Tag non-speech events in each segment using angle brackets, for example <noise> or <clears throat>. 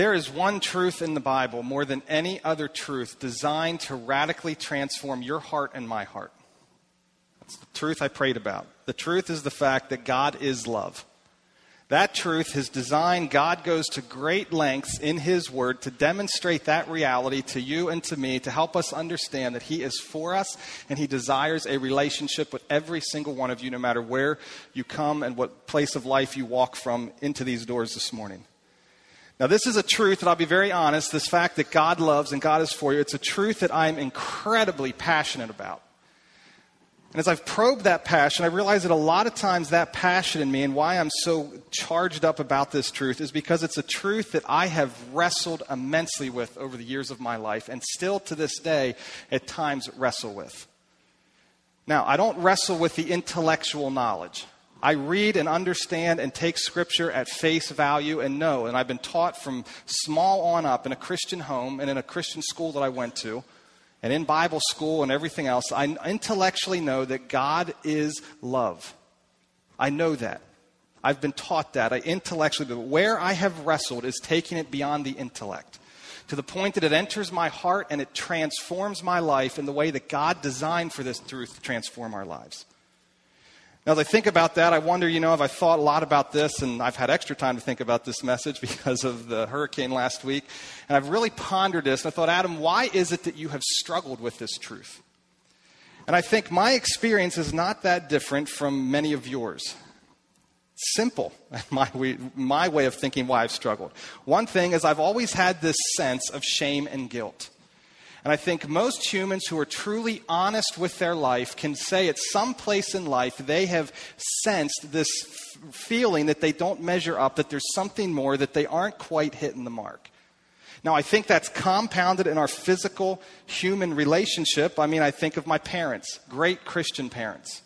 There is one truth in the Bible more than any other truth designed to radically transform your heart and my heart. That's the truth I prayed about. The truth is the fact that God is love. That truth, his design, God goes to great lengths in his word to demonstrate that reality to you and to me to help us understand that he is for us and he desires a relationship with every single one of you, no matter where you come and what place of life you walk from into these doors this morning. Now, this is a truth that I'll be very honest this fact that God loves and God is for you, it's a truth that I'm incredibly passionate about. And as I've probed that passion, I realize that a lot of times that passion in me and why I'm so charged up about this truth is because it's a truth that I have wrestled immensely with over the years of my life and still to this day at times wrestle with. Now, I don't wrestle with the intellectual knowledge. I read and understand and take scripture at face value and know. And I've been taught from small on up in a Christian home and in a Christian school that I went to and in Bible school and everything else, I intellectually know that God is love. I know that. I've been taught that. I intellectually, but where I have wrestled is taking it beyond the intellect to the point that it enters my heart and it transforms my life in the way that God designed for this truth to transform our lives. As I think about that, I wonder, you know, have I thought a lot about this, and I've had extra time to think about this message <laughs> because of the hurricane last week, and I've really pondered this, and I thought, Adam, why is it that you have struggled with this truth? And I think my experience is not that different from many of yours. Simple, <laughs> my my way of thinking why I've struggled. One thing is I've always had this sense of shame and guilt. And I think most humans who are truly honest with their life can say at some place in life they have sensed this f- feeling that they don't measure up, that there's something more, that they aren't quite hitting the mark. Now, I think that's compounded in our physical human relationship. I mean, I think of my parents, great Christian parents.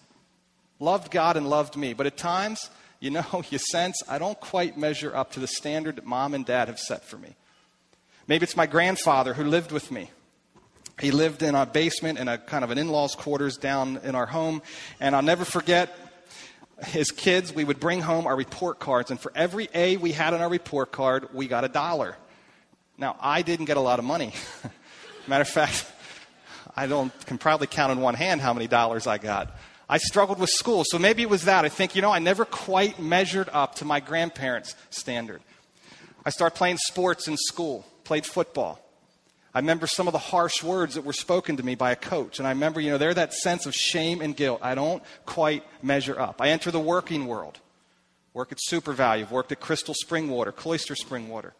Loved God and loved me. But at times, you know, <laughs> you sense I don't quite measure up to the standard that mom and dad have set for me. Maybe it's my grandfather who lived with me he lived in a basement in a kind of an in-laws quarters down in our home. And i'll never forget his kids. We would bring home our report cards. And for every a we had on our report card we got a dollar. Now i didn't get a lot of money. <laughs> Matter of fact i don't can probably count on one hand how many dollars i got. I struggled with school. So maybe it was that. I think you know i never quite measured up to my grandparents standard. I started playing sports in school played football I remember some of the harsh words that were spoken to me by a coach. And I remember, you know, there that sense of shame and guilt. I don't quite measure up. I enter the working world. Work at SuperValu, worked at Crystal Spring Water, Cloister Spring Water.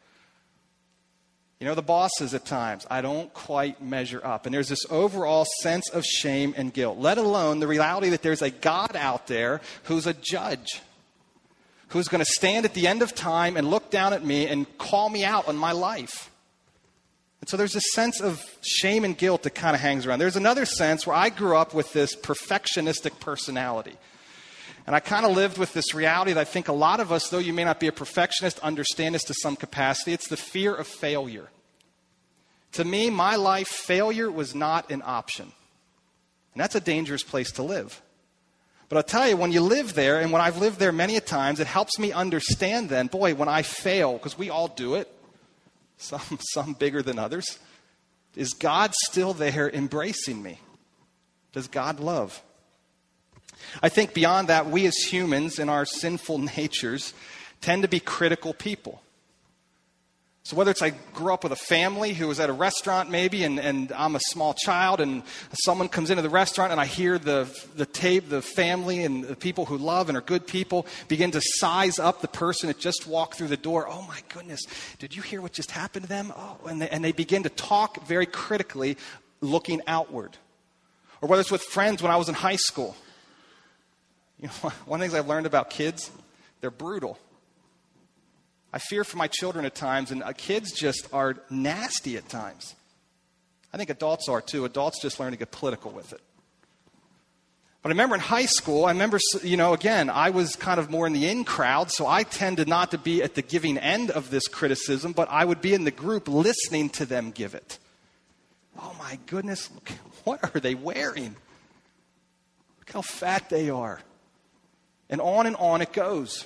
You know, the bosses at times, I don't quite measure up. And there's this overall sense of shame and guilt, let alone the reality that there's a God out there who's a judge, who's going to stand at the end of time and look down at me and call me out on my life. And so there's a sense of shame and guilt that kind of hangs around. There's another sense where I grew up with this perfectionistic personality. And I kind of lived with this reality that I think a lot of us, though you may not be a perfectionist, understand this to some capacity. It's the fear of failure. To me, my life, failure was not an option. And that's a dangerous place to live. But I'll tell you, when you live there, and when I've lived there many a times, it helps me understand then, boy, when I fail, because we all do it, some, some bigger than others. Is God still there embracing me? Does God love? I think beyond that, we as humans in our sinful <laughs> natures tend to be critical people. So whether it's I grew up with a family who was at a restaurant maybe and, and I'm a small child and someone comes into the restaurant and I hear the, the tape, the family and the people who love and are good people begin to size up the person that just walked through the door. Oh my goodness, did you hear what just happened to them? Oh, and they, and they begin to talk very critically looking outward. Or whether it's with friends when I was in high school. You know, <laughs> one of the things I've learned about kids, they're brutal. I fear for my children at times, and uh, kids just are nasty at times. I think adults are too. Adults just learn to get political with it. But I remember in high school, I remember, you know, again, I was kind of more in the in crowd, so I tended not to be at the giving end of this criticism, but I would be in the group listening to them give it. Oh my goodness, look, what are they wearing? Look how fat they are. And on and on it goes.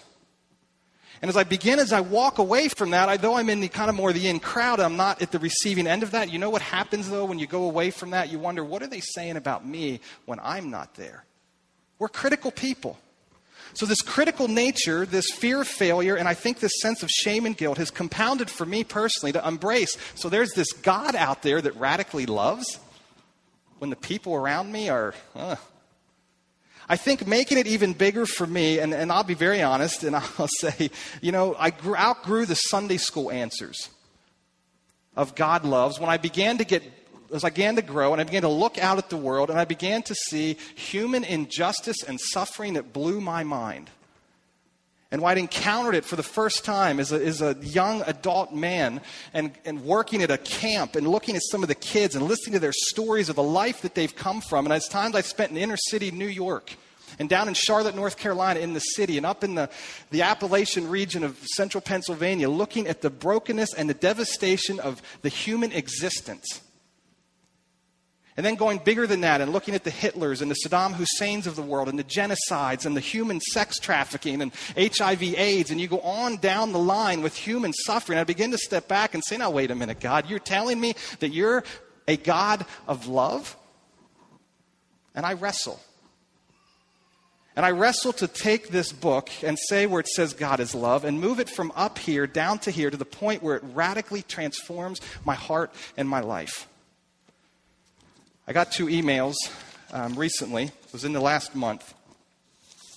And as I begin, as I walk away from that, I, though I'm in the kind of more the in crowd, I'm not at the receiving end of that. You know what happens though when you go away from that? You wonder, what are they saying about me when I'm not there? We're critical people. So, this critical nature, this fear of failure, and I think this sense of shame and guilt has compounded for me personally to embrace. So, there's this God out there that radically loves when the people around me are. Uh. I think making it even bigger for me, and, and I'll be very honest, and <laughs> I'll say, you know, I grew, outgrew the Sunday school answers of God loves when I began to get as I began to grow and I began to look out at the world and I began to see human injustice and suffering that blew my mind. And why I'd encountered it for the first time as a, as a young adult man and, and working at a camp and looking at some of the kids and listening to their stories of the life that they've come from. And as times I spent in inner city New York and down in Charlotte, North Carolina, in the city, and up in the, the Appalachian region of central Pennsylvania, looking at the brokenness and the devastation of the human existence. And then going bigger than that and looking at the Hitlers and the Saddam Husseins of the world and the genocides and the human sex trafficking and HIV AIDS. And you go on down the line with human suffering. I begin to step back and say, now, wait a minute, God, you're telling me that you're a God of love? And I wrestle. And I wrestle to take this book and say where it says God is love and move it from up here down to here to the point where it radically transforms my heart and my life. I got two emails um, recently. It was in the last month.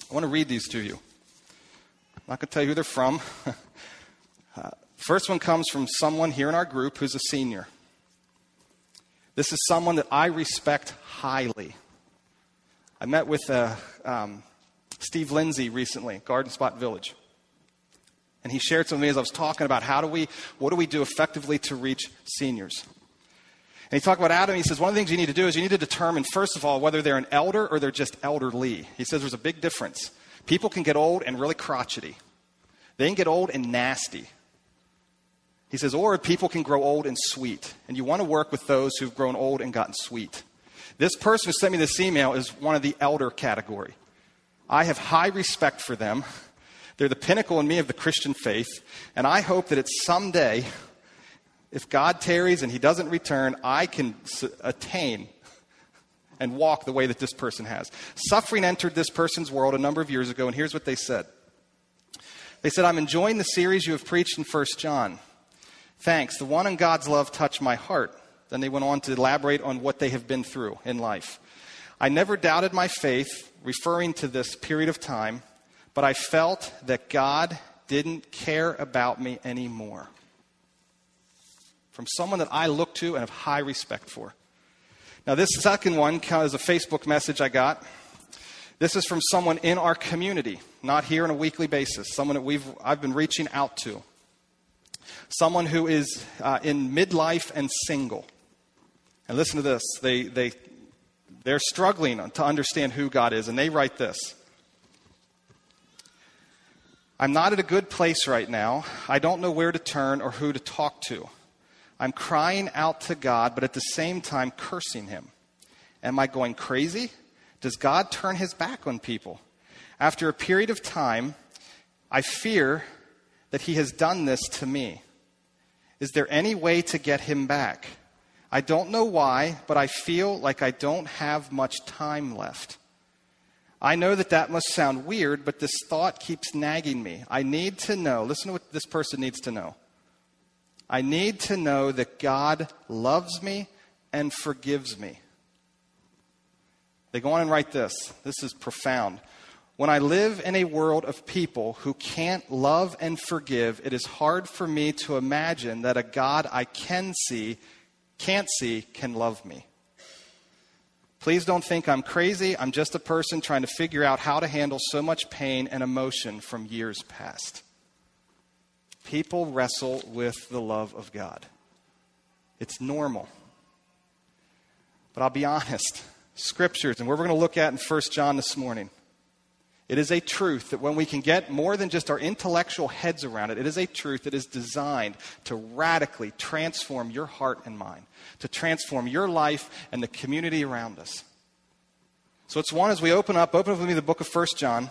I want to read these to you. I'm not going to tell you who they're from. <laughs> uh, first one comes from someone here in our group who's a senior. This is someone that I respect highly. I met with uh, um, Steve Lindsay recently, Garden Spot Village. And he shared some with me as I was talking about how do we, what do we do effectively to reach seniors. And he talked about Adam. He says, one of the things you need to do is you need to determine, first of all, whether they're an elder or they're just elderly. He says there's a big difference. People can get old and really crotchety, they can get old and nasty. He says, or people can grow old and sweet. And you want to work with those who've grown old and gotten sweet. This person who sent me this email is one of the elder category. I have high respect for them. They're the pinnacle in me of the Christian faith. And I hope that it's someday if God tarries and he doesn't return, I can attain and walk the way that this person has. Suffering entered this person's world a number of years ago, and here's what they said. They said, I'm enjoying the series you have preached in 1 John. Thanks. The one in God's love touched my heart. Then they went on to elaborate on what they have been through in life. I never doubted my faith, referring to this period of time, but I felt that God didn't care about me anymore from someone that I look to and have high respect for. Now, this second one is a Facebook message I got. This is from someone in our community, not here on a weekly basis, someone that we've, I've been reaching out to. Someone who is uh, in midlife and single. And listen to this. They, they, they're struggling to understand who God is, and they write this I'm not at a good place right now. I don't know where to turn or who to talk to. I'm crying out to God, but at the same time cursing Him. Am I going crazy? Does God turn His back on people? After a period of time, I fear that He has done this to me. Is there any way to get Him back? I don't know why, but I feel like I don't have much time left. I know that that must sound weird, but this thought keeps nagging me. I need to know. Listen to what this person needs to know. I need to know that God loves me and forgives me. They go on and write this. This is profound. When I live in a world of people who can't love and forgive, it is hard for me to imagine that a God I can see, can't see, can love me. Please don't think I'm crazy. I'm just a person trying to figure out how to handle so much pain and emotion from years past. People wrestle with the love of God. It's normal. But I'll be honest, scriptures, and we're going to look at in 1 John this morning. It is a truth that when we can get more than just our intellectual heads around it, it is a truth that is designed to radically transform your heart and mind, to transform your life and the community around us. So it's one as we open up, open up with me the book of 1 John.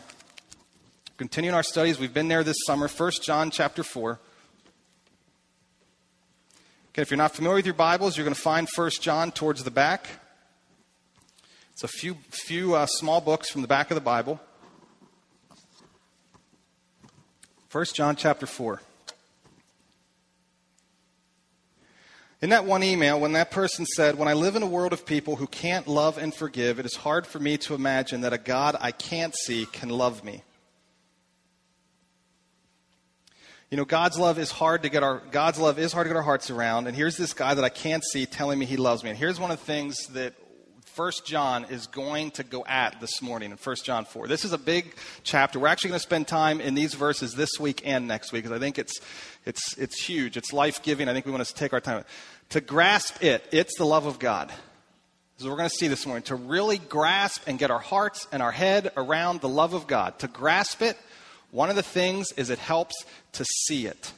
Continuing our studies. We've been there this summer. 1 John chapter 4. Okay, if you're not familiar with your Bibles, you're going to find 1 John towards the back. It's a few, few uh, small books from the back of the Bible. 1 John chapter 4. In that one email, when that person said, When I live in a world of people who can't love and forgive, it is hard for me to imagine that a God I can't see can love me. You know, God's love is hard to get our God's love is hard to get our hearts around. And here's this guy that I can't see telling me he loves me. And here's one of the things that First John is going to go at this morning in First John 4. This is a big chapter. We're actually going to spend time in these verses this week and next week because I think it's, it's, it's huge. It's life giving. I think we want to take our time. To grasp it, it's the love of God. So we're going to see this morning. To really grasp and get our hearts and our head around the love of God. To grasp it, one of the things is it helps to see it.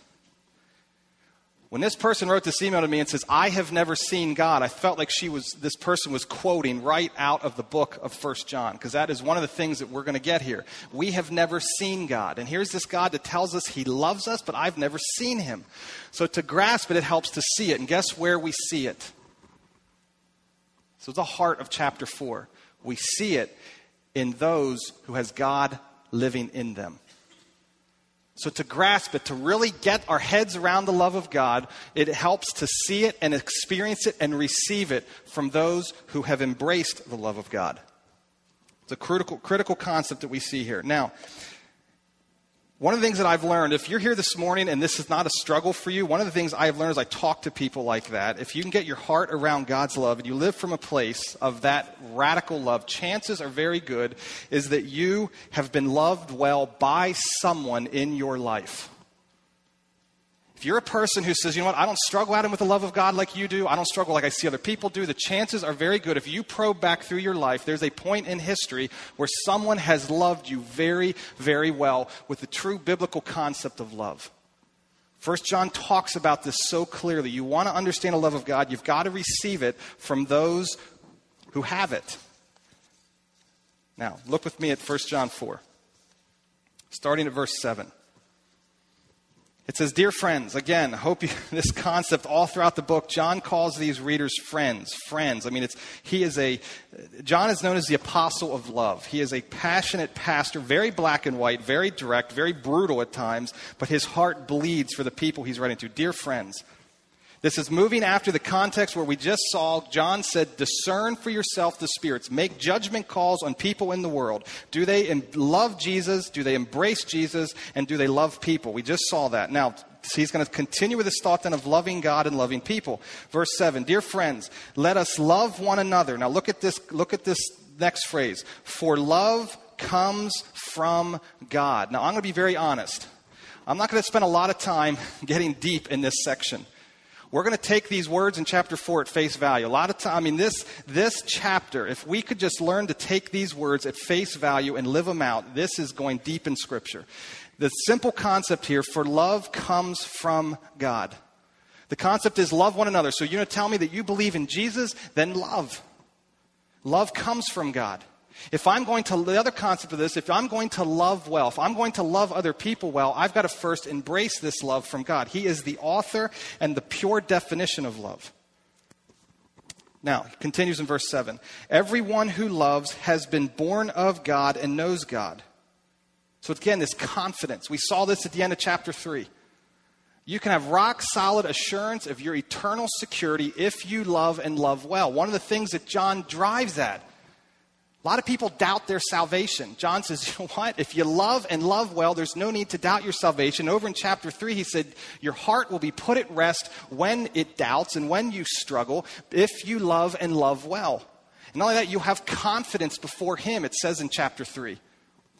When this person wrote this email to me and says, I have never seen God, I felt like she was, this person was quoting right out of the book of First John, because that is one of the things that we're going to get here. We have never seen God. And here's this God that tells us he loves us, but I've never seen him. So to grasp it, it helps to see it. And guess where we see it? So the heart of chapter 4. We see it in those who has God living in them. So, to grasp it, to really get our heads around the love of God, it helps to see it and experience it and receive it from those who have embraced the love of God. It's a critical, critical concept that we see here. Now, one of the things that I've learned, if you're here this morning and this is not a struggle for you, one of the things I've learned as I talk to people like that, if you can get your heart around God's love and you live from a place of that radical love, chances are very good is that you have been loved well by someone in your life. If you're a person who says, you know what, I don't struggle at him with the love of God like you do, I don't struggle like I see other people do, the chances are very good. If you probe back through your life, there's a point in history where someone has loved you very, very well with the true biblical concept of love. First John talks about this so clearly. You want to understand the love of God, you've got to receive it from those who have it. Now, look with me at 1 John 4, starting at verse 7. It says, Dear friends, again, I <laughs> hope you, this concept all throughout the book, John calls these readers friends. Friends. I mean, it's, he is a, John is known as the apostle of love. He is a passionate pastor, very black and white, very direct, very brutal at times, but his heart bleeds for the people he's writing to. Dear friends, this is moving after the context where we just saw John said, discern for yourself the spirits. Make judgment calls on people in the world. Do they love Jesus? Do they embrace Jesus? And do they love people? We just saw that. Now, he's going to continue with this thought then of loving God and loving people. Verse 7 Dear friends, let us love one another. Now, look at this, look at this next phrase. For love comes from God. Now, I'm going to be very honest. I'm not going to spend a lot of time <laughs> getting deep in this section. We're going to take these words in chapter 4 at face value. A lot of time, I mean, this, this chapter, if we could just learn to take these words at face value and live them out, this is going deep in Scripture. The simple concept here for love comes from God. The concept is love one another. So you're going to tell me that you believe in Jesus, then love. Love comes from God. If I'm going to, the other concept of this, if I'm going to love well, if I'm going to love other people well, I've got to first embrace this love from God. He is the author and the pure definition of love. Now, he continues in verse 7 Everyone who loves has been born of God and knows God. So, again, this confidence. We saw this at the end of chapter 3. You can have rock solid assurance of your eternal security if you love and love well. One of the things that John drives at a lot of people doubt their salvation. John says, you know what? If you love and love well, there's no need to doubt your salvation. Over in chapter 3, he said, Your heart will be put at rest when it doubts and when you struggle, if you love and love well. And not only that, you have confidence before him, it says in chapter 3.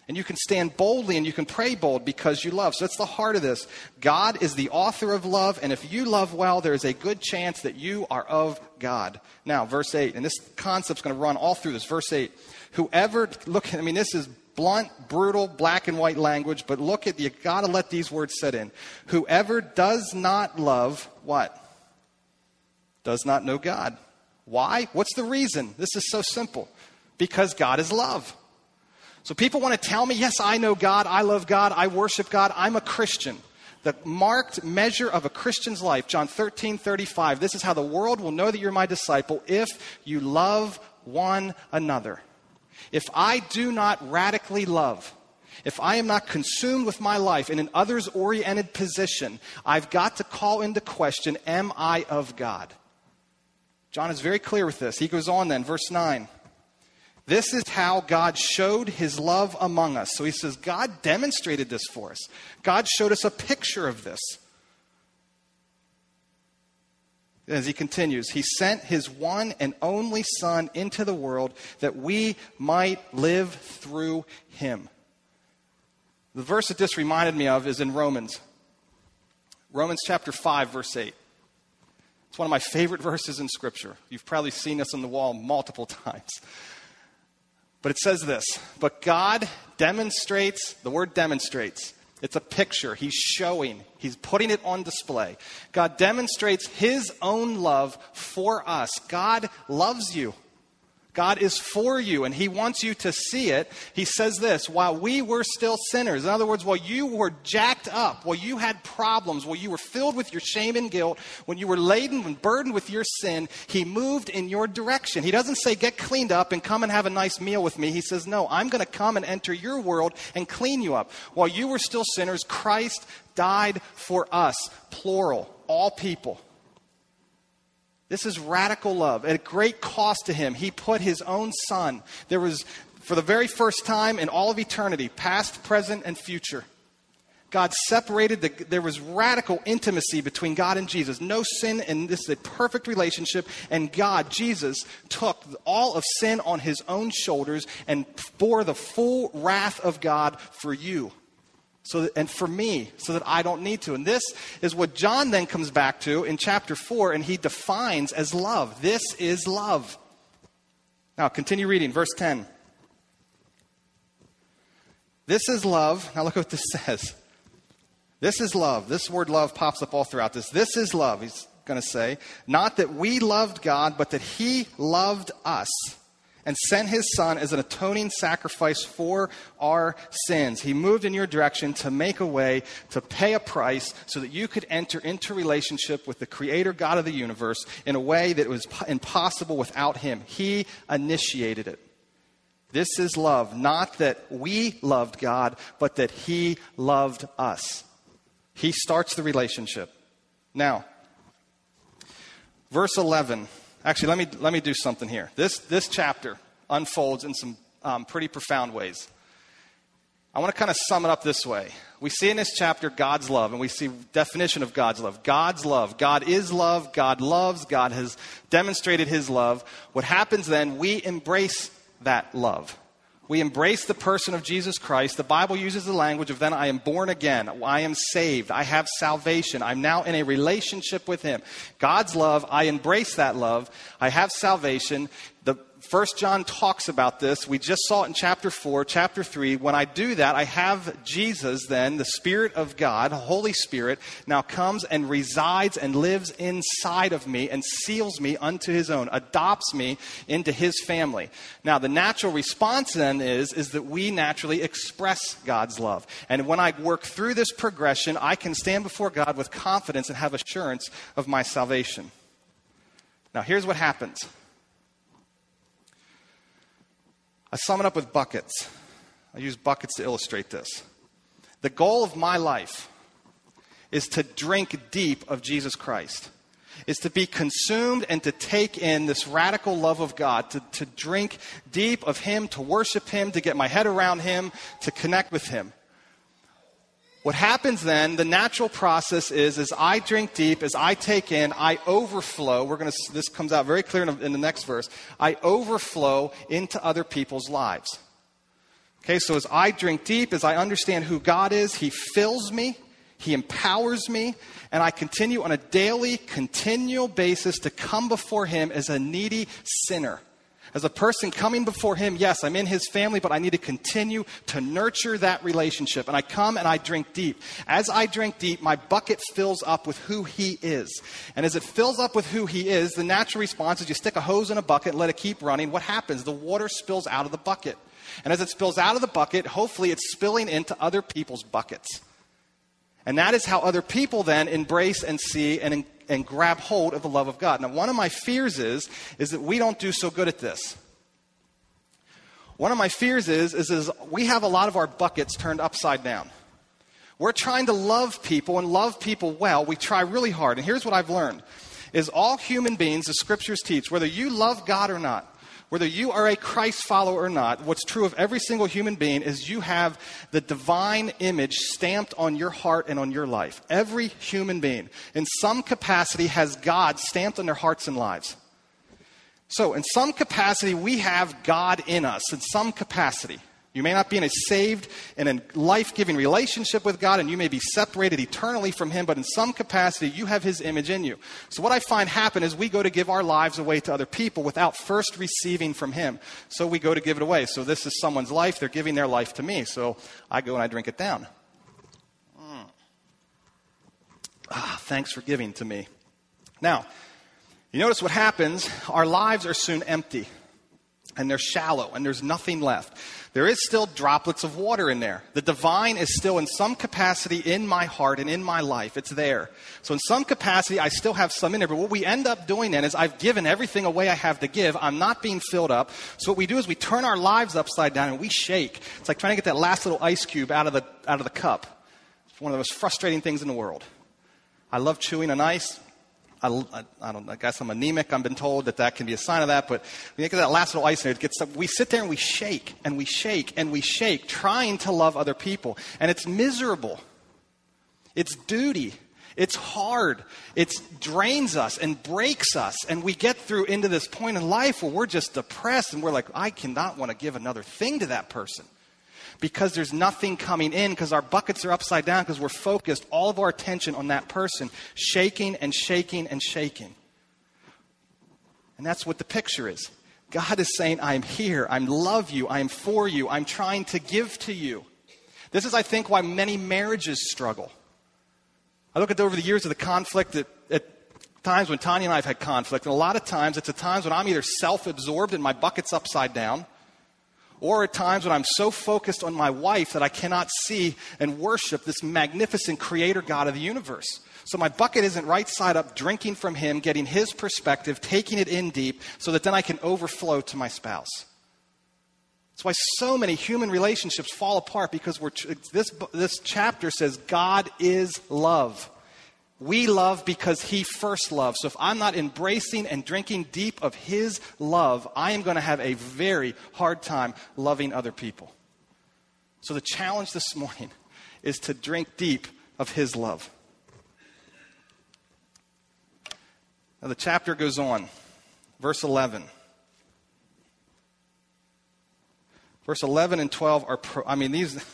And you can stand boldly and you can pray bold because you love. So that's the heart of this. God is the author of love, and if you love well, there is a good chance that you are of God. Now, verse 8, and this concept's going to run all through this. Verse 8. Whoever, look, I mean, this is blunt, brutal, black and white language, but look at, you got to let these words set in. Whoever does not love, what? Does not know God. Why? What's the reason? This is so simple. Because God is love. So people want to tell me, yes, I know God, I love God, I worship God, I'm a Christian. The marked measure of a Christian's life, John 13, 35, this is how the world will know that you're my disciple if you love one another. If I do not radically love, if I am not consumed with my life in an others oriented position, I've got to call into question, am I of God? John is very clear with this. He goes on then, verse 9. This is how God showed his love among us. So he says, God demonstrated this for us. God showed us a picture of this. As he continues, he sent his one and only Son into the world that we might live through him. The verse that this reminded me of is in Romans. Romans chapter 5, verse 8. It's one of my favorite verses in Scripture. You've probably seen this on the wall multiple <laughs> times. But it says this But God demonstrates, the word demonstrates, it's a picture. He's showing, He's putting it on display. God demonstrates His own love for us. God loves you. God is for you and He wants you to see it. He says this while we were still sinners, in other words, while you were jacked up, while you had problems, while you were filled with your shame and guilt, when you were laden and burdened with your sin, He moved in your direction. He doesn't say, get cleaned up and come and have a nice meal with me. He says, no, I'm going to come and enter your world and clean you up. While you were still sinners, Christ died for us, plural, all people. This is radical love. At a great cost to him, he put his own son. There was, for the very first time in all of eternity, past, present, and future, God separated, the, there was radical intimacy between God and Jesus. No sin, and this is a perfect relationship. And God, Jesus, took all of sin on his own shoulders and bore the full wrath of God for you so that, and for me, so that I don't need to. And this is what John then comes back to in chapter 4, and he defines as love. This is love. Now, continue reading, verse 10. This is love. Now, look at what this <laughs> says. This is love. This word love pops up all throughout this. This is love, he's going to say. Not that we loved God, but that he loved us and sent his son as an atoning sacrifice for our sins. He moved in your direction to make a way, to pay a price, so that you could enter into relationship with the creator God of the universe in a way that was impossible without him. He initiated it. This is love, not that we loved God, but that he loved us. He starts the relationship. Now, verse 11 Actually, let me, let me do something here. This, this chapter unfolds in some um, pretty profound ways. I want to kind of sum it up this way. We see in this chapter God's love, and we see definition of God's love. God's love. God is love. God loves. God has demonstrated his love. What happens then, we embrace that love. We embrace the person of Jesus Christ. The Bible uses the language of then I am born again. I am saved. I have salvation. I'm now in a relationship with Him. God's love, I embrace that love. I have salvation. The First John talks about this. We just saw it in chapter 4, chapter 3. When I do that, I have Jesus, then, the Spirit of God, Holy Spirit, now comes and resides and lives inside of me and seals me unto his own, adopts me into his family. Now, the natural response then is, is that we naturally express God's love. And when I work through this progression, I can stand before God with confidence and have assurance of my salvation. Now, here's what happens. I sum it up with buckets. I use buckets to illustrate this. The goal of my life is to drink deep of Jesus Christ, is to be consumed and to take in this radical love of God, to, to drink deep of Him, to worship Him, to get my head around Him, to connect with Him. What happens then, the natural process is as I drink deep, as I take in, I overflow. We're going to, this comes out very clear in, in the next verse. I overflow into other people's lives. Okay, so as I drink deep, as I understand who God is, He fills me, He empowers me, and I continue on a daily, continual basis to come before Him as a needy sinner. As a person coming before Him, yes, I'm in His family, but I need to continue to nurture that relationship. And I come and I drink deep. As I drink deep, my bucket fills up with who He is. And as it fills up with who He is, the natural response is you stick a hose in a bucket and let it keep running. What happens? The water spills out of the bucket. And as it spills out of the bucket, hopefully it's spilling into other people's buckets. And that is how other people then embrace and see and, and grab hold of the love of God. Now, one of my fears is, is that we don't do so good at this. One of my fears is, is, is we have a lot of our buckets turned upside down. We're trying to love people and love people well. We try really hard. And here's what I've learned is all human beings, the scriptures teach, whether you love God or not, whether you are a Christ follower or not, what's true of every single human being is you have the divine image stamped on your heart and on your life. Every human being, in some capacity, has God stamped on their hearts and lives. So, in some capacity, we have God in us, in some capacity. You may not be in a saved and a life giving relationship with God, and you may be separated eternally from Him, but in some capacity, you have His image in you. So, what I find happen is we go to give our lives away to other people without first receiving from Him. So, we go to give it away. So, this is someone's life, they're giving their life to me. So, I go and I drink it down. Mm. Ah, thanks for giving to me. Now, you notice what happens? Our lives are soon empty and they're shallow and there's nothing left. There is still droplets of water in there. The divine is still in some capacity in my heart and in my life. It's there. So in some capacity, I still have some in there. But what we end up doing then is I've given everything away I have to give. I'm not being filled up. So what we do is we turn our lives upside down and we shake. It's like trying to get that last little ice cube out of the, out of the cup. It's one of the most frustrating things in the world. I love chewing on ice. I, I, I, don't I guess I'm anemic. I've been told that that can be a sign of that. But you get that last little ice in it gets, we sit there and we shake and we shake and we shake trying to love other people. And it's miserable. It's duty. It's hard. It drains us and breaks us. And we get through into this point in life where we're just depressed and we're like, I cannot want to give another thing to that person because there's nothing coming in, because our buckets are upside down, because we're focused all of our attention on that person, shaking and shaking and shaking. And that's what the picture is. God is saying, I'm here, I love you, I'm for you, I'm trying to give to you. This is, I think, why many marriages struggle. I look at over the years of the conflict at, at times when Tanya and I have had conflict, and a lot of times it's at times when I'm either self absorbed and my bucket's upside down, or at times when I'm so focused on my wife that I cannot see and worship this magnificent creator God of the universe. So my bucket isn't right side up, drinking from him, getting his perspective, taking it in deep, so that then I can overflow to my spouse. That's why so many human relationships fall apart because we're, this, this chapter says God is love. We love because He first loved. So if I'm not embracing and drinking deep of His love, I am going to have a very hard time loving other people. So the challenge this morning is to drink deep of His love. Now the chapter goes on. Verse 11. Verse 11 and 12 are, pro- I mean, these,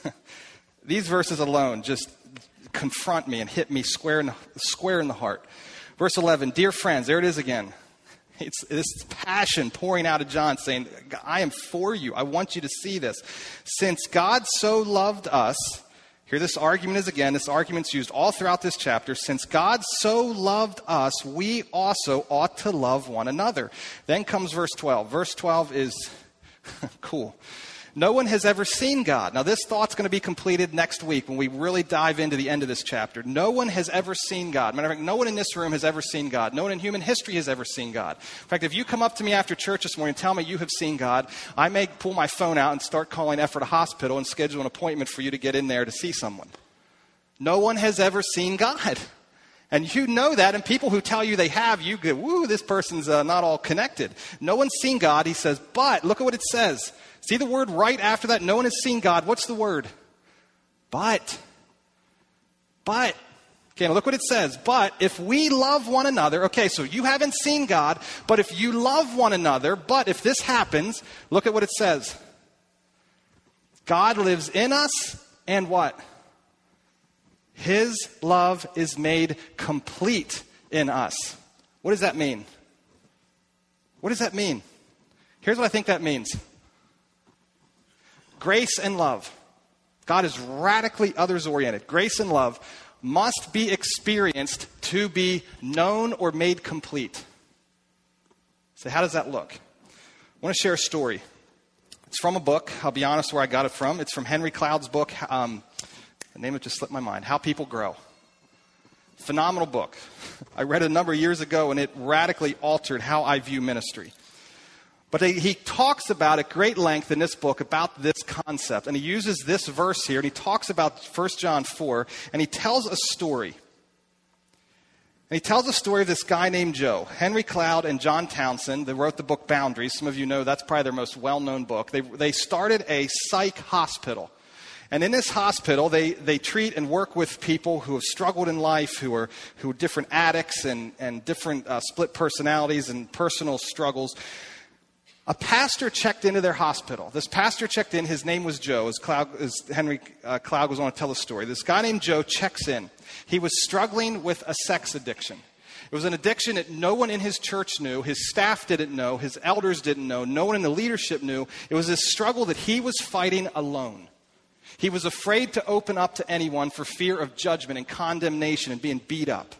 <laughs> these verses alone just confront me and hit me square in the, square in the heart. Verse 11, dear friends, there it is again. It's this passion pouring out of John saying, I am for you. I want you to see this. Since God so loved us, here this argument is again, this argument's used all throughout this chapter. Since God so loved us, we also ought to love one another. Then comes verse 12. Verse 12 is <laughs> cool. No one has ever seen God. Now, this thought's going to be completed next week when we really dive into the end of this chapter. No one has ever seen God. Matter of fact, no one in this room has ever seen God. No one in human history has ever seen God. In fact, if you come up to me after church this morning and tell me you have seen God, I may pull my phone out and start calling Ephrata Hospital and schedule an appointment for you to get in there to see someone. No one has ever seen God. And you know that, and people who tell you they have, you go, woo, this person's uh, not all connected. No one's seen God, he says, but look at what it says. See the word right after that? No one has seen God. What's the word? But. But. Okay, now look what it says. But if we love one another, okay, so you haven't seen God, but if you love one another, but if this happens, look at what it says. God lives in us, and what? His love is made complete in us. What does that mean? What does that mean? Here's what I think that means grace and love. God is radically others oriented. Grace and love must be experienced to be known or made complete. So, how does that look? I want to share a story. It's from a book. I'll be honest where I got it from. It's from Henry Cloud's book. Um, the name it just slipped my mind. How People Grow. Phenomenal book. <laughs> I read it a number of years ago and it radically altered how I view ministry. But he talks about at great length in this book about this concept. And he uses this verse here and he talks about 1 John 4 and he tells a story. And he tells a story of this guy named Joe. Henry Cloud and John Townsend, they wrote the book Boundaries. Some of you know that's probably their most well known book. They, they started a psych hospital. And in this hospital, they, they treat and work with people who have struggled in life, who are, who are different addicts and, and different uh, split personalities and personal struggles. A pastor checked into their hospital. This pastor checked in. His name was Joe, as, Cloud, as Henry uh, Cloud goes on to tell the story. This guy named Joe checks in. He was struggling with a sex addiction. It was an addiction that no one in his church knew, his staff didn't know, his elders didn't know, no one in the leadership knew. It was this struggle that he was fighting alone. He was afraid to open up to anyone for fear of judgment and condemnation and being beat up.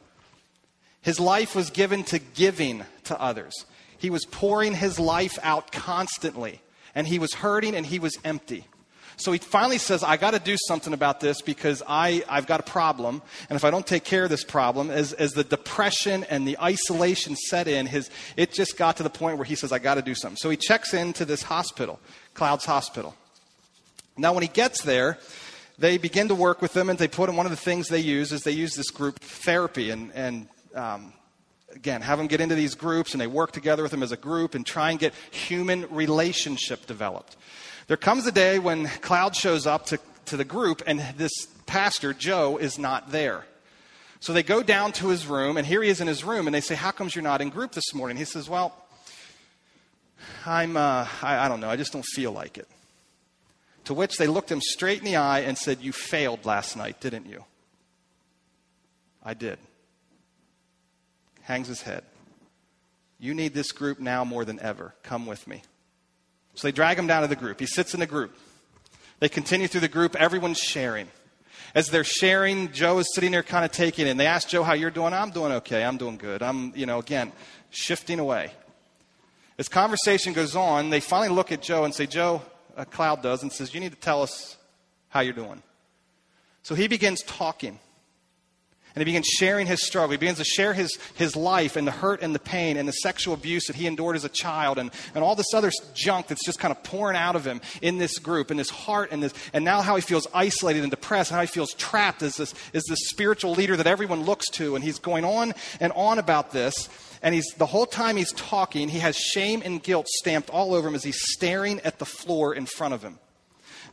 His life was given to giving to others. He was pouring his life out constantly, and he was hurting and he was empty. So he finally says, I got to do something about this because I, I've got a problem. And if I don't take care of this problem, as, as the depression and the isolation set in, his, it just got to the point where he says, I got to do something. So he checks into this hospital, Clouds Hospital. Now, when he gets there, they begin to work with him, and they put him, one of the things they use is they use this group therapy and, and um, again, have them get into these groups and they work together with them as a group and try and get human relationship developed. There comes a day when Cloud shows up to, to the group and this pastor, Joe, is not there. So they go down to his room and here he is in his room and they say, How comes you're not in group this morning? He says, Well, I'm, uh, I, I don't know, I just don't feel like it. To which they looked him straight in the eye and said, You failed last night, didn't you? I did hangs his head. You need this group now more than ever. Come with me. So they drag him down to the group. He sits in the group. They continue through the group. Everyone's sharing. As they're sharing, Joe is sitting there kind of taking it. And they ask Joe how you're doing. I'm doing okay. I'm doing good. I'm, you know, again, shifting away. As conversation goes on, they finally look at Joe and say, Joe, a cloud does, and says, You need to tell us how you're doing. So he begins talking. And he begins sharing his struggle. He begins to share his, his life and the hurt and the pain and the sexual abuse that he endured as a child and, and all this other junk that's just kind of pouring out of him in this group and his heart and this, and now how he feels isolated and depressed and how he feels trapped as this, as this spiritual leader that everyone looks to. And he's going on and on about this. And he's, the whole time he's talking, he has shame and guilt stamped all over him as he's staring at the floor in front of him.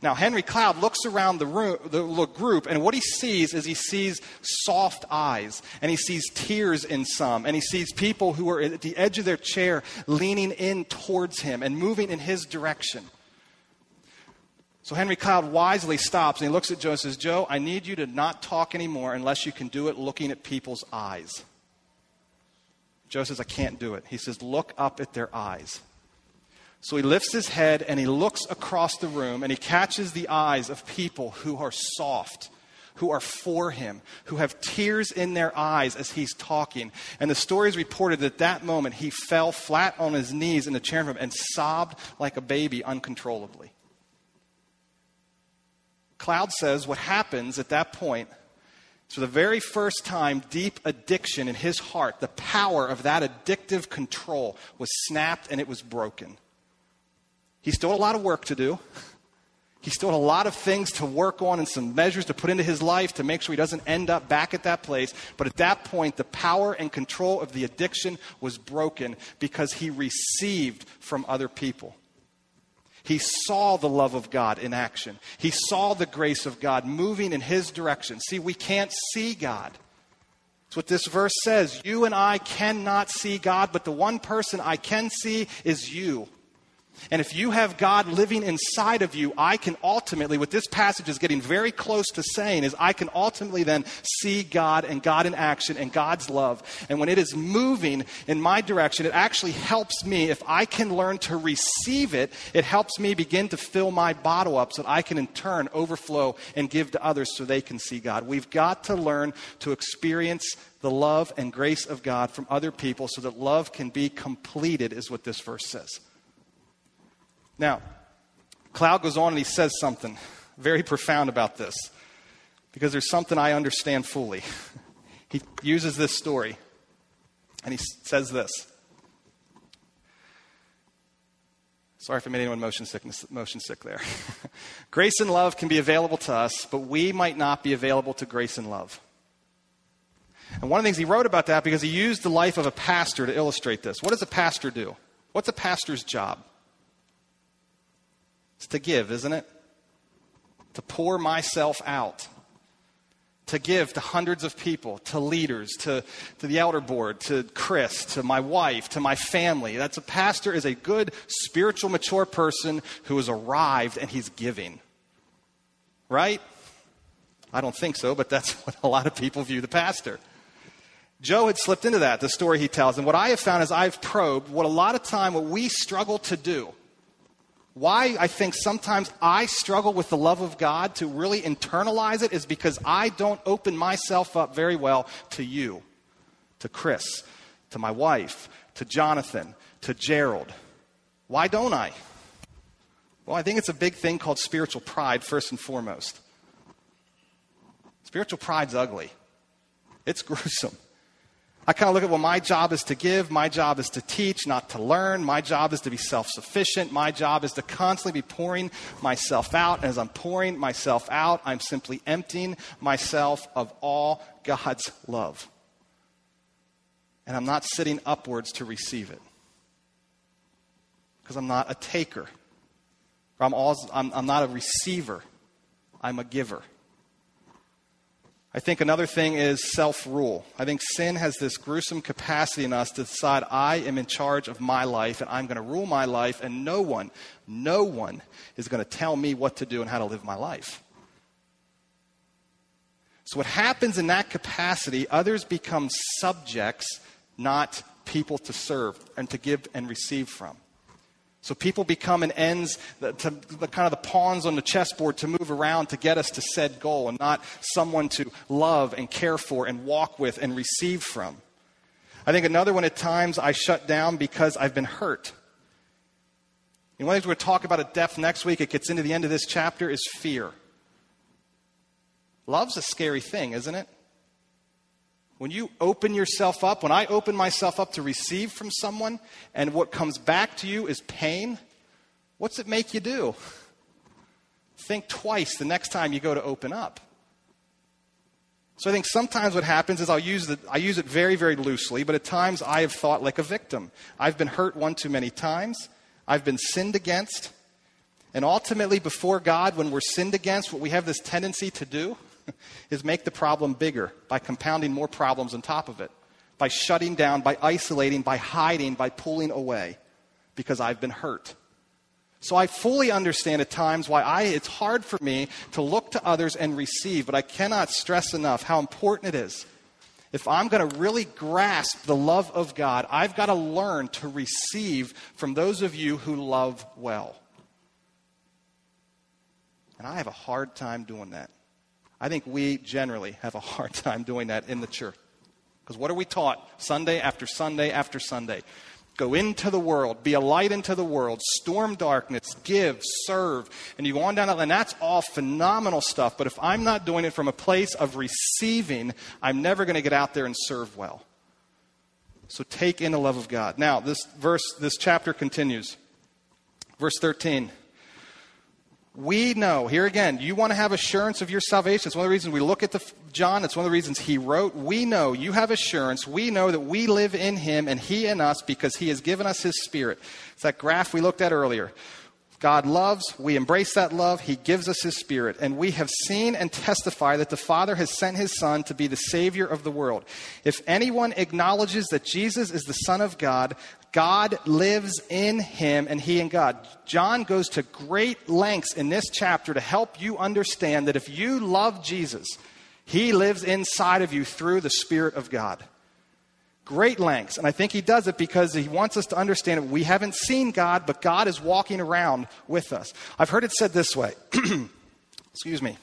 Now, Henry Cloud looks around the, room, the group, and what he sees is he sees soft eyes, and he sees tears in some, and he sees people who are at the edge of their chair leaning in towards him and moving in his direction. So Henry Cloud wisely stops and he looks at Joe and says, Joe, I need you to not talk anymore unless you can do it looking at people's eyes. Joe says, I can't do it. He says, Look up at their eyes. So he lifts his head and he looks across the room and he catches the eyes of people who are soft, who are for him, who have tears in their eyes as he's talking. And the story is reported that at that moment he fell flat on his knees in the chair room and sobbed like a baby uncontrollably. Cloud says what happens at that point is for the very first time, deep addiction in his heart, the power of that addictive control was snapped and it was broken. He still a lot of work to do. He still had a lot of things to work on and some measures to put into his life to make sure he doesn't end up back at that place. But at that point, the power and control of the addiction was broken because he received from other people. He saw the love of God in action. He saw the grace of God moving in his direction. See, we can't see God. That's what this verse says. You and I cannot see God, but the one person I can see is you. And if you have God living inside of you, I can ultimately, what this passage is getting very close to saying, is I can ultimately then see God and God in action and God's love. And when it is moving in my direction, it actually helps me. If I can learn to receive it, it helps me begin to fill my bottle up so that I can in turn overflow and give to others so they can see God. We've got to learn to experience the love and grace of God from other people so that love can be completed, is what this verse says. Now, Cloud goes on and he says something very profound about this because there's something I understand fully. <laughs> he uses this story and he says this. Sorry if I made anyone motion sick, motion sick there. <laughs> grace and love can be available to us, but we might not be available to grace and love. And one of the things he wrote about that because he used the life of a pastor to illustrate this. What does a pastor do? What's a pastor's job? It's to give, isn't it? To pour myself out to give to hundreds of people, to leaders, to, to the elder board, to Chris, to my wife, to my family. That's a pastor is a good spiritual mature person who has arrived and he's giving. Right? I don't think so, but that's <laughs> what a lot of people view the pastor. Joe had slipped into that, the story he tells. And what I have found is I've probed what a lot of time what we struggle to do why I think sometimes I struggle with the love of God to really internalize it is because I don't open myself up very well to you, to Chris, to my wife, to Jonathan, to Gerald. Why don't I? Well, I think it's a big thing called spiritual pride, first and foremost. Spiritual pride's ugly, it's <laughs> gruesome. I kind of look at, well, my job is to give, my job is to teach, not to learn, my job is to be self sufficient, my job is to constantly be pouring myself out. And as I'm pouring myself out, I'm simply emptying myself of all God's love. And I'm not sitting upwards to receive it because I'm not a taker. I'm, also, I'm, I'm not a receiver, I'm a giver. I think another thing is self rule. I think sin has this gruesome capacity in us to decide I am in charge of my life and I'm going to rule my life, and no one, no one is going to tell me what to do and how to live my life. So, what happens in that capacity, others become subjects, not people to serve and to give and receive from. So people become an ends, to, the, kind of the pawns on the chessboard to move around to get us to said goal and not someone to love and care for and walk with and receive from. I think another one at times I shut down because I've been hurt. And one of the things we're going to talk about at depth next week, it gets into the end of this chapter, is fear. Love's a scary thing, isn't it? When you open yourself up, when I open myself up to receive from someone, and what comes back to you is pain, what's it make you do? Think twice the next time you go to open up. So I think sometimes what happens is I'll use, the, I use it very, very loosely, but at times I have thought like a victim. I've been hurt one too many times. I've been sinned against. And ultimately, before God, when we're sinned against, what we have this tendency to do <laughs> is make the problem bigger by compounding more problems on top of it, by shutting down, by isolating, by hiding, by pulling away, because I've been hurt. So I fully understand at times why I, it's hard for me to look to others and receive, but I cannot stress enough how important it is. If I'm going to really grasp the love of God, I've got to learn to receive from those of you who love well. And I have a hard time doing that. I think we generally have a hard <laughs> time doing that in the church. Because what are we taught Sunday after Sunday after Sunday? Go into the world, be a light into the world, storm darkness, give, serve. And you go on down that line. That's all phenomenal stuff. But if I'm not doing it from a place of receiving, I'm never going to get out there and serve well. So take in the love of God. Now, this verse, this chapter continues. Verse 13 we know, here again, you want to have assurance of your salvation. It's one of the reasons we look at the, John. It's one of the reasons he wrote. We know you have assurance. We know that we live in him and he in us because he has given us his spirit. It's that graph we looked at earlier. God loves, we embrace that love, He gives us His Spirit. And we have seen and testify that the Father has sent His Son to be the Savior of the world. If anyone acknowledges that Jesus is the Son of God, God lives in him and he in God. John goes to great lengths in this chapter to help you understand that if you love Jesus, he lives inside of you through the Spirit of God. Great lengths. And I think he does it because he wants us to understand that we haven't seen God, but God is walking around with us. I've heard it said this way. <clears throat> Excuse me.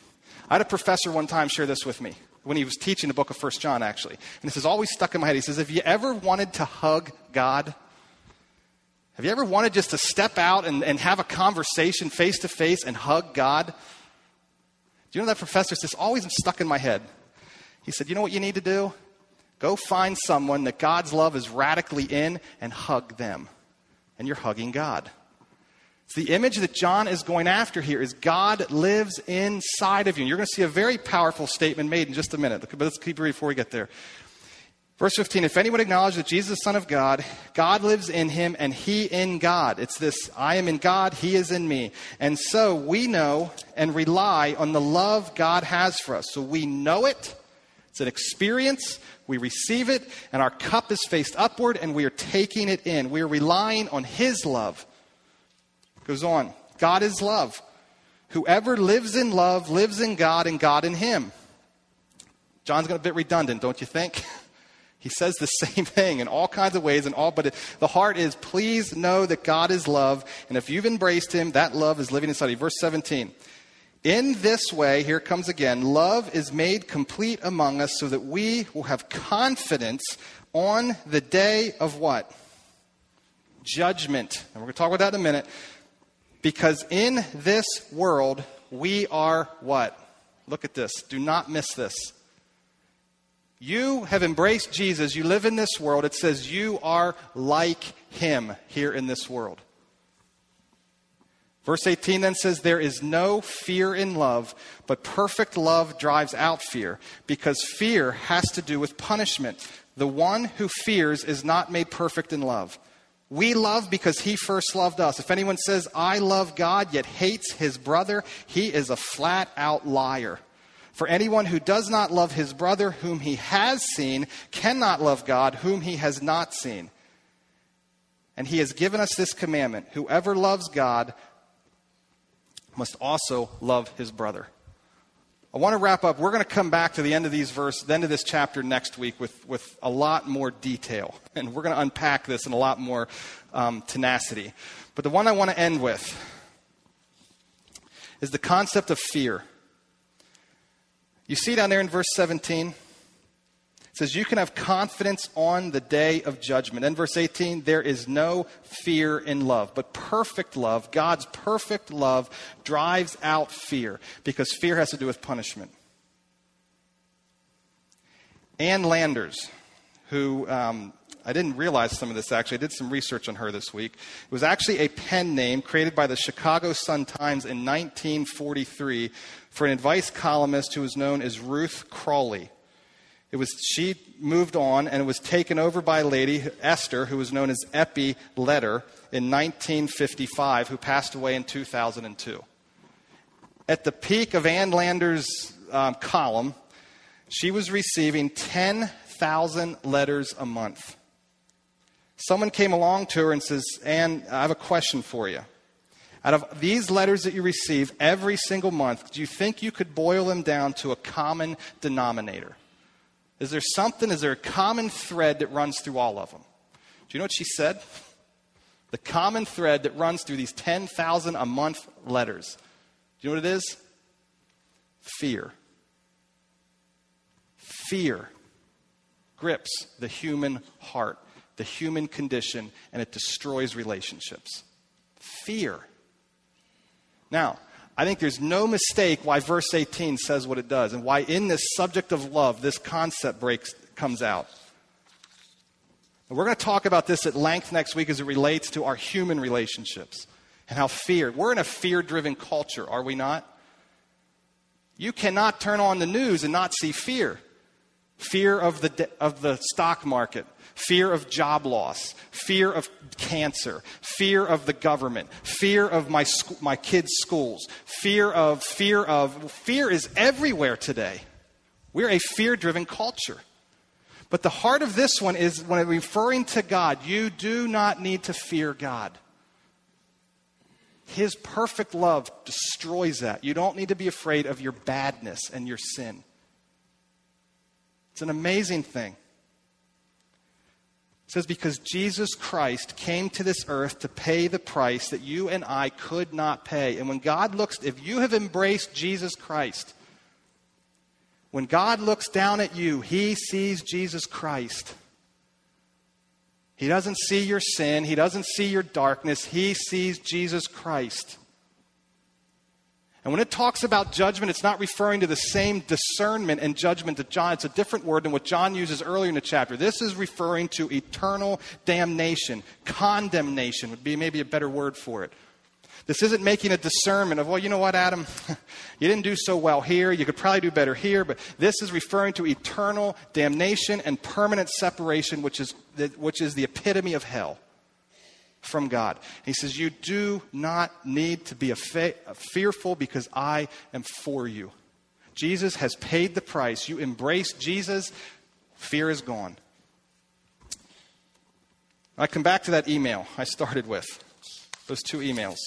I had a professor one time share this with me when he was teaching the book of First John, actually. And this has always stuck in my head. He says, If you ever wanted to hug God, Have you ever wanted just to step out and, and have a conversation face to face and hug God? Do you know that professor says always stuck in my head? He said, You know what you need to do? Go find someone that God's love is radically in and hug them. And you're hugging God. It's the image that John is going after here is God lives inside of you. And you're going to see a very powerful statement made in just a minute. But let's keep reading before we get there. Verse 15 If anyone acknowledges that Jesus is the Son of God, God lives in him and he in God. It's this I am in God, he is in me. And so we know and rely on the love God has for us. So we know it, it's an experience, we receive it, and our cup is faced upward and we are taking it in. We are relying on his love. Goes on God is love. Whoever lives in love lives in God and God in him. John's a bit redundant, don't you think? <laughs> He says the <laughs> same thing in all kinds of ways and all, but the heart is please know that God is love, and if you've embraced him, that love is living inside you. Verse 17. In this way, here comes again, love is made complete among us so that we will have confidence on the day of what? Judgment. And we're going to talk about that in a minute. Because in this world, we are what? Look at this. Do not miss this. You have embraced Jesus. You live in this world. It says you are like him here in this world. Verse 18 then says, There is no fear in love, but perfect love drives out fear, because fear has to do with punishment. The one who fears is not made perfect in love. We love because he first loved us. If anyone says, I love God, yet hates his brother, he is a flat out liar. For anyone who does not love his brother whom he has seen cannot love God whom he has not seen. And he has given us this commandment whoever loves God must also love his brother. I want to wrap up. We're going to come back to the end of these verses, the end of this chapter next week with, with a lot more detail. <laughs> And we're going to unpack this in a lot more um, tenacity. But the one I want to end with is the concept of fear. You see down there in verse 17? It says, You can have confidence on the day of judgment. In verse 18, there is no fear in love, but perfect love, God's perfect love, drives out fear because fear has to do with punishment. Ann Landers, who um, I didn't realize some of this actually. I did some research on her this week. It was actually a pen name created by the Chicago Sun Times in 1943 for an advice columnist who was known as Ruth Crowley. It was she moved on and it was taken over by a lady, Esther, who was known as Eppie Lederer in 1955, who passed away in 2002. At the peak of Ann Landers' um, column, she was receiving 10,000 letters a month. Someone came along to her and says, Ann, I have a question for you. Out of these letters that you receive every single month, do you think you could boil them down to a common denominator? Is there something, is there a common thread that runs through all of them? Do you know what she said? The common thread that runs through these 10,000 a month letters. Do you know what it is? Fear. Fear grips the human heart, the human condition, and it destroys relationships. Fear. Now, I think there's no mistake why verse 18 says what it does and why in this subject of love this concept breaks comes out. And we're going to talk about this at length next week as it relates to our human relationships and how fear. We're in a fear-driven culture, are we not? You cannot turn on the news and not see fear. Fear of the, of the stock market, fear of job loss, fear of cancer, fear of the government, fear of my, sc- my kids' schools, fear of, fear of, fear is everywhere today. We're a fear driven culture. But the heart of this one is when referring to God, you do not need to fear God. His perfect love destroys that. You don't need to be afraid of your badness and your sin. It's an amazing thing says, Because Jesus Christ came to this earth to pay the price that you and I could not pay. And when God looks, if you have embraced Jesus Christ, when God looks down at you, he sees Jesus Christ. He doesn't see your sin, He doesn't see your darkness, He sees Jesus Christ. And when it talks about judgment, it's not referring to the same discernment and judgment that John, it's a different word than what John uses earlier in the chapter. This is referring to eternal damnation. Condemnation would be maybe a better word for it. This isn't making a discernment of, well, you know what, Adam? <laughs> you didn't do so well here. You could probably do better here. But this is referring to eternal damnation and permanent separation, which is the, which is the epitome of hell from God. He says, You do not need to be a fearful because I am for you. Jesus has paid the price. You embrace Jesus, fear is gone. I come back to that email I started with, those two emails.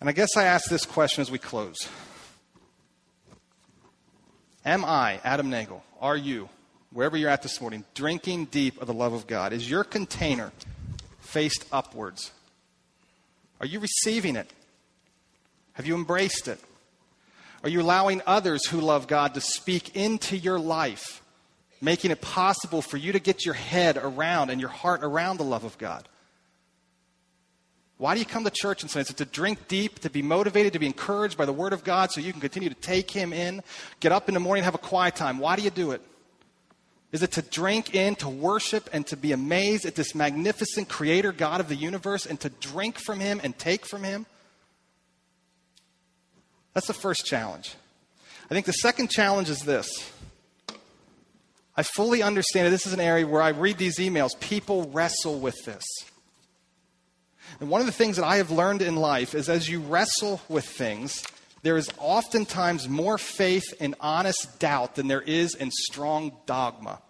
And I guess I ask this question as we close Am I, Adam Nagel, are you, wherever you're at this morning, drinking deep of the love of God? Is your container faced upwards? Are you receiving it? Have you embraced it? Are you allowing others who love God to speak into your life, making it possible for you to get your head around and your heart around the love of God? Why do you come to church and say it's to drink deep, to be motivated, to be encouraged by the Word of God so you can continue to take Him in? Get up in the morning, have a quiet time. Why do you do it? Is it to drink in, to worship, and to be amazed at this magnificent Creator God of the universe and to drink from Him and take from Him? That's the first challenge. I think the second challenge is this. I fully understand that this is an area where I read these emails. People wrestle with this. And one of the things that I have learned in life is as you wrestle with things, there is oftentimes more faith in honest doubt than there is in strong dogma.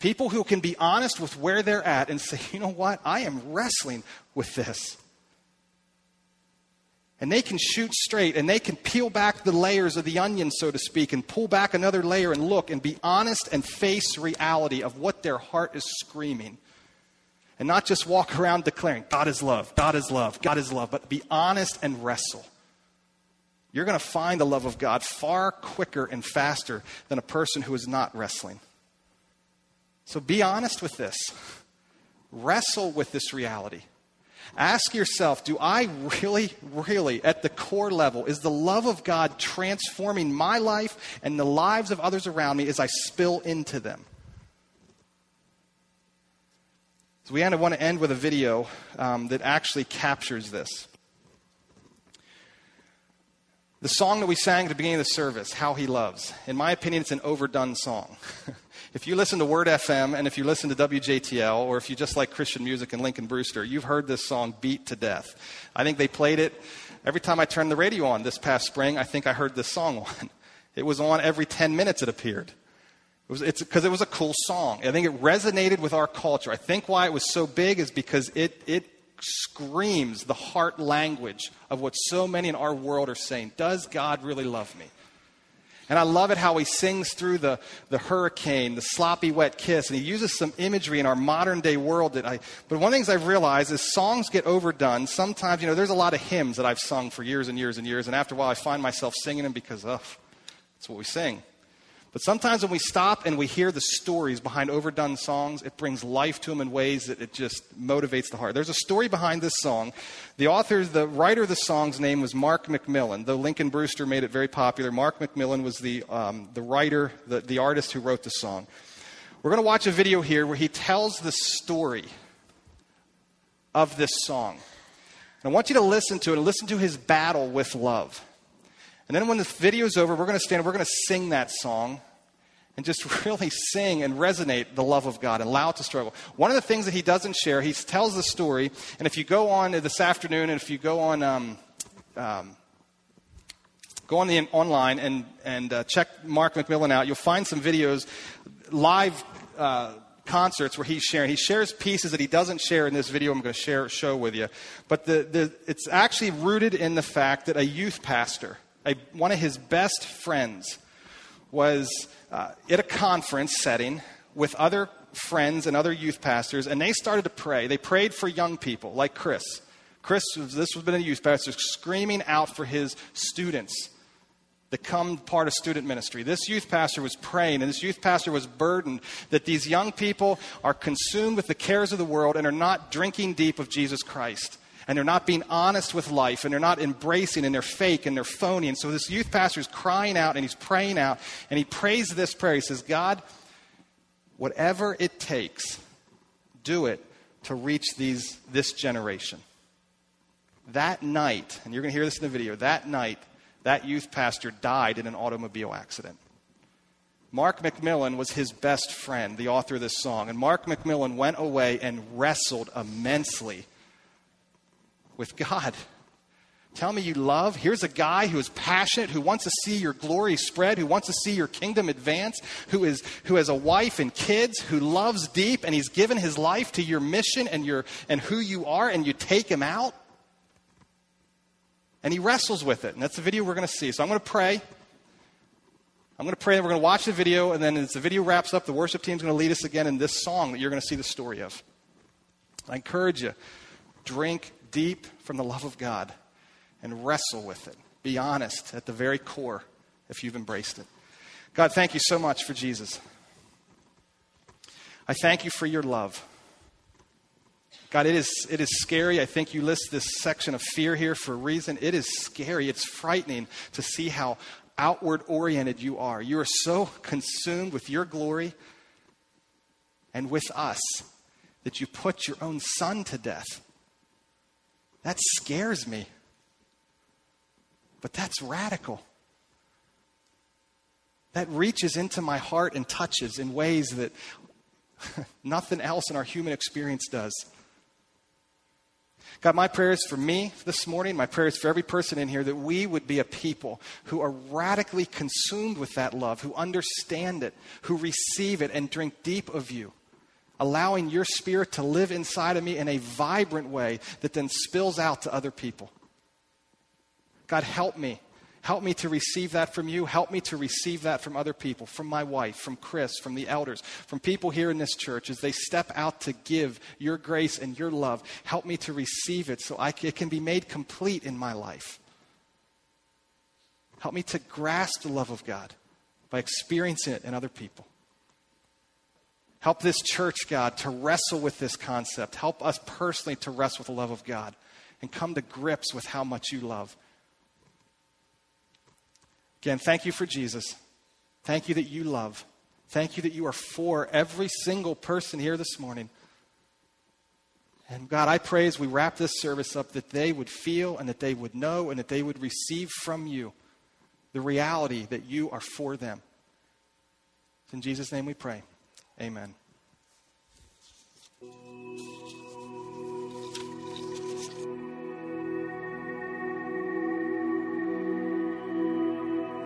People who can be honest with where they're at and say, you know what, I am wrestling with this. And they can shoot straight and they can peel back the layers of the onion, so to speak, and pull back another layer and look and be honest and face reality of what their heart is screaming and not just walk around declaring, God is love, God is love, God is love, but be honest and wrestle. You're going to find the love of God far quicker and faster than a person who is not wrestling. So be honest with this. Wrestle with this reality. Ask yourself do I really, really, at the core level, is the love of God transforming my life and the lives of others around me as I spill into them? So we want to end with a video um, that actually captures this. The song that we sang at the beginning of the service, How He Loves, in my opinion, it's an overdone song. <laughs> if you listen to Word FM and if you listen to WJTL, or if you just like Christian music and Lincoln Brewster, you've heard this song beat to death. I think they played it every time I turned the radio on this past spring. I think I heard this song on. <laughs> It was on every 10 minutes, it appeared. It was, it's because it was a cool song. I think it resonated with our culture. I think why it was so big is because it, it screams the heart language of what so many in our world are saying. Does God really love me? And I love it how he sings through the, the hurricane, the sloppy wet kiss, and he uses some imagery in our modern day world that I, but one of the things I've realized is songs get overdone. Sometimes, you know, there's a lot of hymns that I've sung for years and years and years, and after a while I find myself singing them because, oh, that's what we sing. But sometimes when we stop and we hear the stories behind overdone songs, it brings life to them in ways that it just motivates the heart. There's a story behind this song. The author, the writer of the song's name was Mark McMillan. Though Lincoln Brewster made it very popular, Mark McMillan was the, um, the writer, the, the artist who wrote the song. We're going to watch a video here where he tells the story of this song. And I want you to listen to it and listen to his battle with love. And then when the video's over, we're going to stand, we're going to sing that song and just <laughs> really sing and resonate the love of God and allow it to struggle. One of the things that he doesn't share, he tells the story, and if you go on this afternoon and if you go on, um, um, go on the online and, and uh, check Mark McMillan out, you'll find some videos, live uh, concerts where he's sharing. He shares pieces that he doesn't share in this video I'm going to share, show with you. But the, the, it's actually rooted in the fact that a youth pastor a, one of his best friends was uh, at a conference setting with other friends and other youth pastors, and they started to pray. They prayed for young people like Chris. Chris, this was been a youth pastor, screaming out for his students that come part of student ministry. This youth pastor was praying, and this youth pastor was burdened that these young people are consumed with the cares of the world and are not drinking deep of Jesus Christ. And they're not being honest with life, and they're not embracing, and they're fake, and they're phony. And so this youth pastor is crying out, and he's praying out, and he prays this prayer. He says, God, whatever it takes, do it to reach these, this generation. That night, and you're going to hear this in the video, that night, that youth pastor died in an automobile accident. Mark McMillan was his best friend, the author of this song. And Mark McMillan went away and wrestled immensely with God. Tell me you love. Here's a guy who is passionate, who wants to see your glory spread, who wants to see your kingdom advance, who, is, who has a wife and kids, who loves deep, and he's given his life to your mission and, your, and who you are, and you take him out. And he wrestles with it. And that's the video we're going to see. So I'm going to pray. I'm going to pray, and we're going to watch the video, and then as the video wraps up, the worship team's going to lead us again in this song that you're going to see the story of. I encourage you, drink deep from the love of God and wrestle with it. Be honest at the very core if you've embraced it. God, thank you so much for Jesus. I thank you for your love. God, it is, it is scary. I think you list this section of fear here for a reason. It is scary. It's frightening to see how outward oriented you are. You are so consumed with your glory and with us that you put your own son to death. That scares me. But that's radical. That reaches into my heart and touches in ways that <laughs> nothing else in our human experience does. God, my prayer is for me this morning, my prayer is for every person in here that we would be a people who are radically consumed with that love, who understand it, who receive it, and drink deep of you, allowing your spirit to live inside of me in a vibrant way that then spills out to other people. God, help me. Help me to receive that from you. Help me to receive that from other people, from my wife, from Chris, from the elders, from people here in this church as they step out to give your grace and your love. Help me to receive it so I, it can be made complete in my life. Help me to grasp the love of God by experiencing it in other people. Help this church, God, to wrestle with this concept. Help us personally to wrestle with the love of God and come to grips with how much you love. Again, thank you for Jesus. Thank you that you love. Thank you that you are for every single person here this morning. And God, I pray as we wrap this service up that they would feel and that they would know and that they would receive from you the reality that you are for them. In Jesus' name we pray. Amen.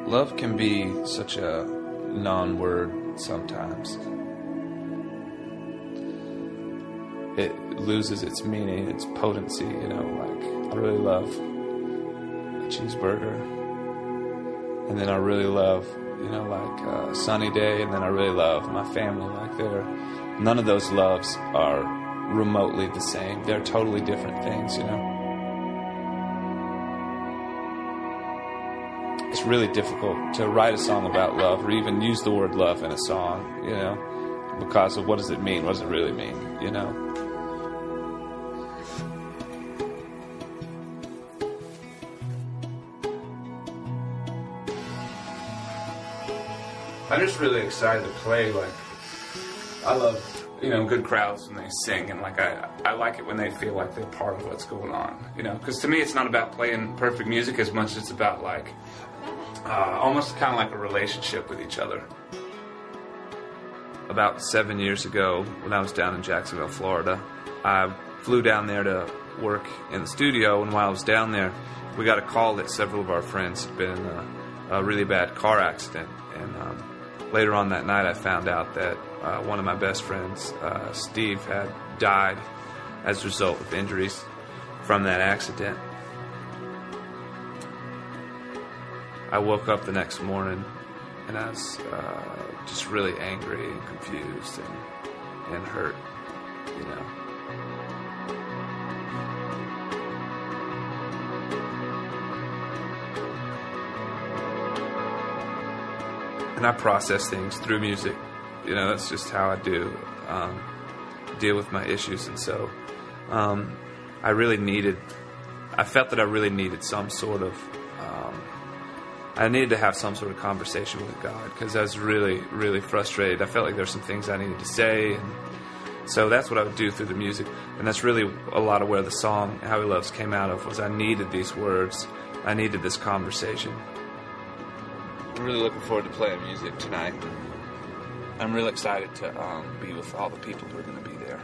Love can be such a non word sometimes. It loses its meaning, its potency, you know, like I really love a cheeseburger. And then I really love, you know, like a sunny day, and then I really love my family. Like they're, none of those loves are remotely the same. They're totally different things, you know. it's really difficult to write a song about love or even use the word love in a song, you know, because of what does it mean? What does it really mean, you know? I'm just really excited to play. Like, I love you know good crowds when they sing, and like I I like it when they feel like they're part of what's going on. You know, because to me it's not about playing perfect music as much as it's about like uh, almost kind of like a relationship with each other. About seven years ago, when I was down in Jacksonville, Florida, I flew down there to work in the studio, and while I was down there, we got a call that several of our friends had been in a, a really bad car accident. And um, later on that night, I found out that uh, one of my best friends, uh, Steve, had died as a result of injuries from that accident. I woke up the next morning and I was uh, just really angry and confused and, and hurt, you know. And I process things through music. You know, that's just how I do um, deal with my issues, and so um, I really needed. I felt that I really needed some sort of. Um, I needed to have some sort of conversation with God because I was really, really frustrated. I felt like there's some things I needed to say, and so that's what I would do through the music, and that's really a lot of where the song "How He Loves" came out of. Was I needed these words, I needed this conversation. I'm really looking forward to playing music tonight. I'm really excited to um, be with all the people who are going to be there.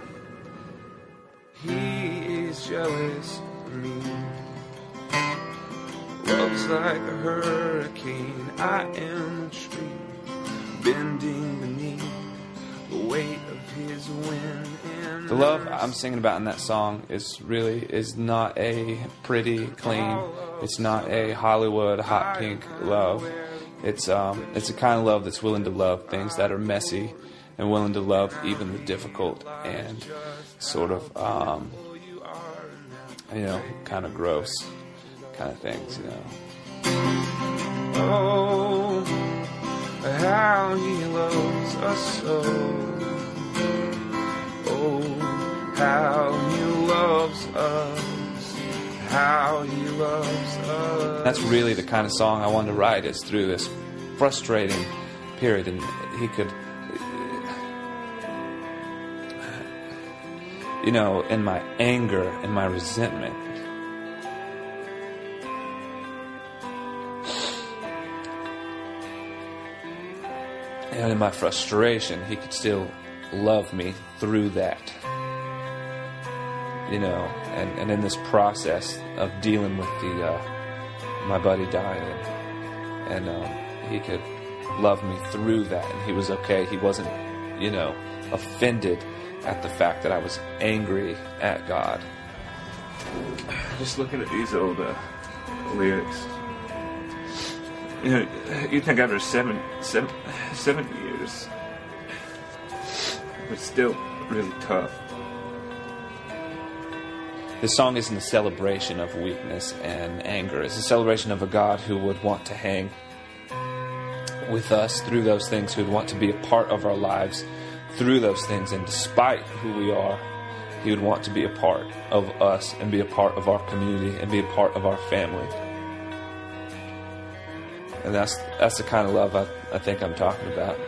He is jealous of me. Love's like a hurricane. I am a tree bending beneath the weight of his wind. And the love I'm singing about in that song is really is not a pretty, clean. It's not a Hollywood hot pink love. It's um, it's a kind of love that's willing to love things that are messy and willing to love even the difficult and sort of um, you know kind of gross kind of things. You know. Oh, how he loves us so. Oh, how he loves us. How he loves us. That's really the kind of song I wanted to write is through this frustrating period, and he could. You know, in my anger and my resentment, and in my frustration, he could still love me through that. You know, and, and in this process of dealing with the uh, my buddy dying, and um, he could love me through that, and he was okay. He wasn't, you know, offended at the fact that I was angry at God. Just looking at these old uh, lyrics, you know, you think after seven, seven, seven years, but still really tough. This song isn't a celebration of weakness and anger. It's a celebration of a God who would want to hang with us through those things, who would want to be a part of our lives through those things. And despite who we are, He would want to be a part of us and be a part of our community and be a part of our family. And that's that's the kind of love I, I think I'm talking about.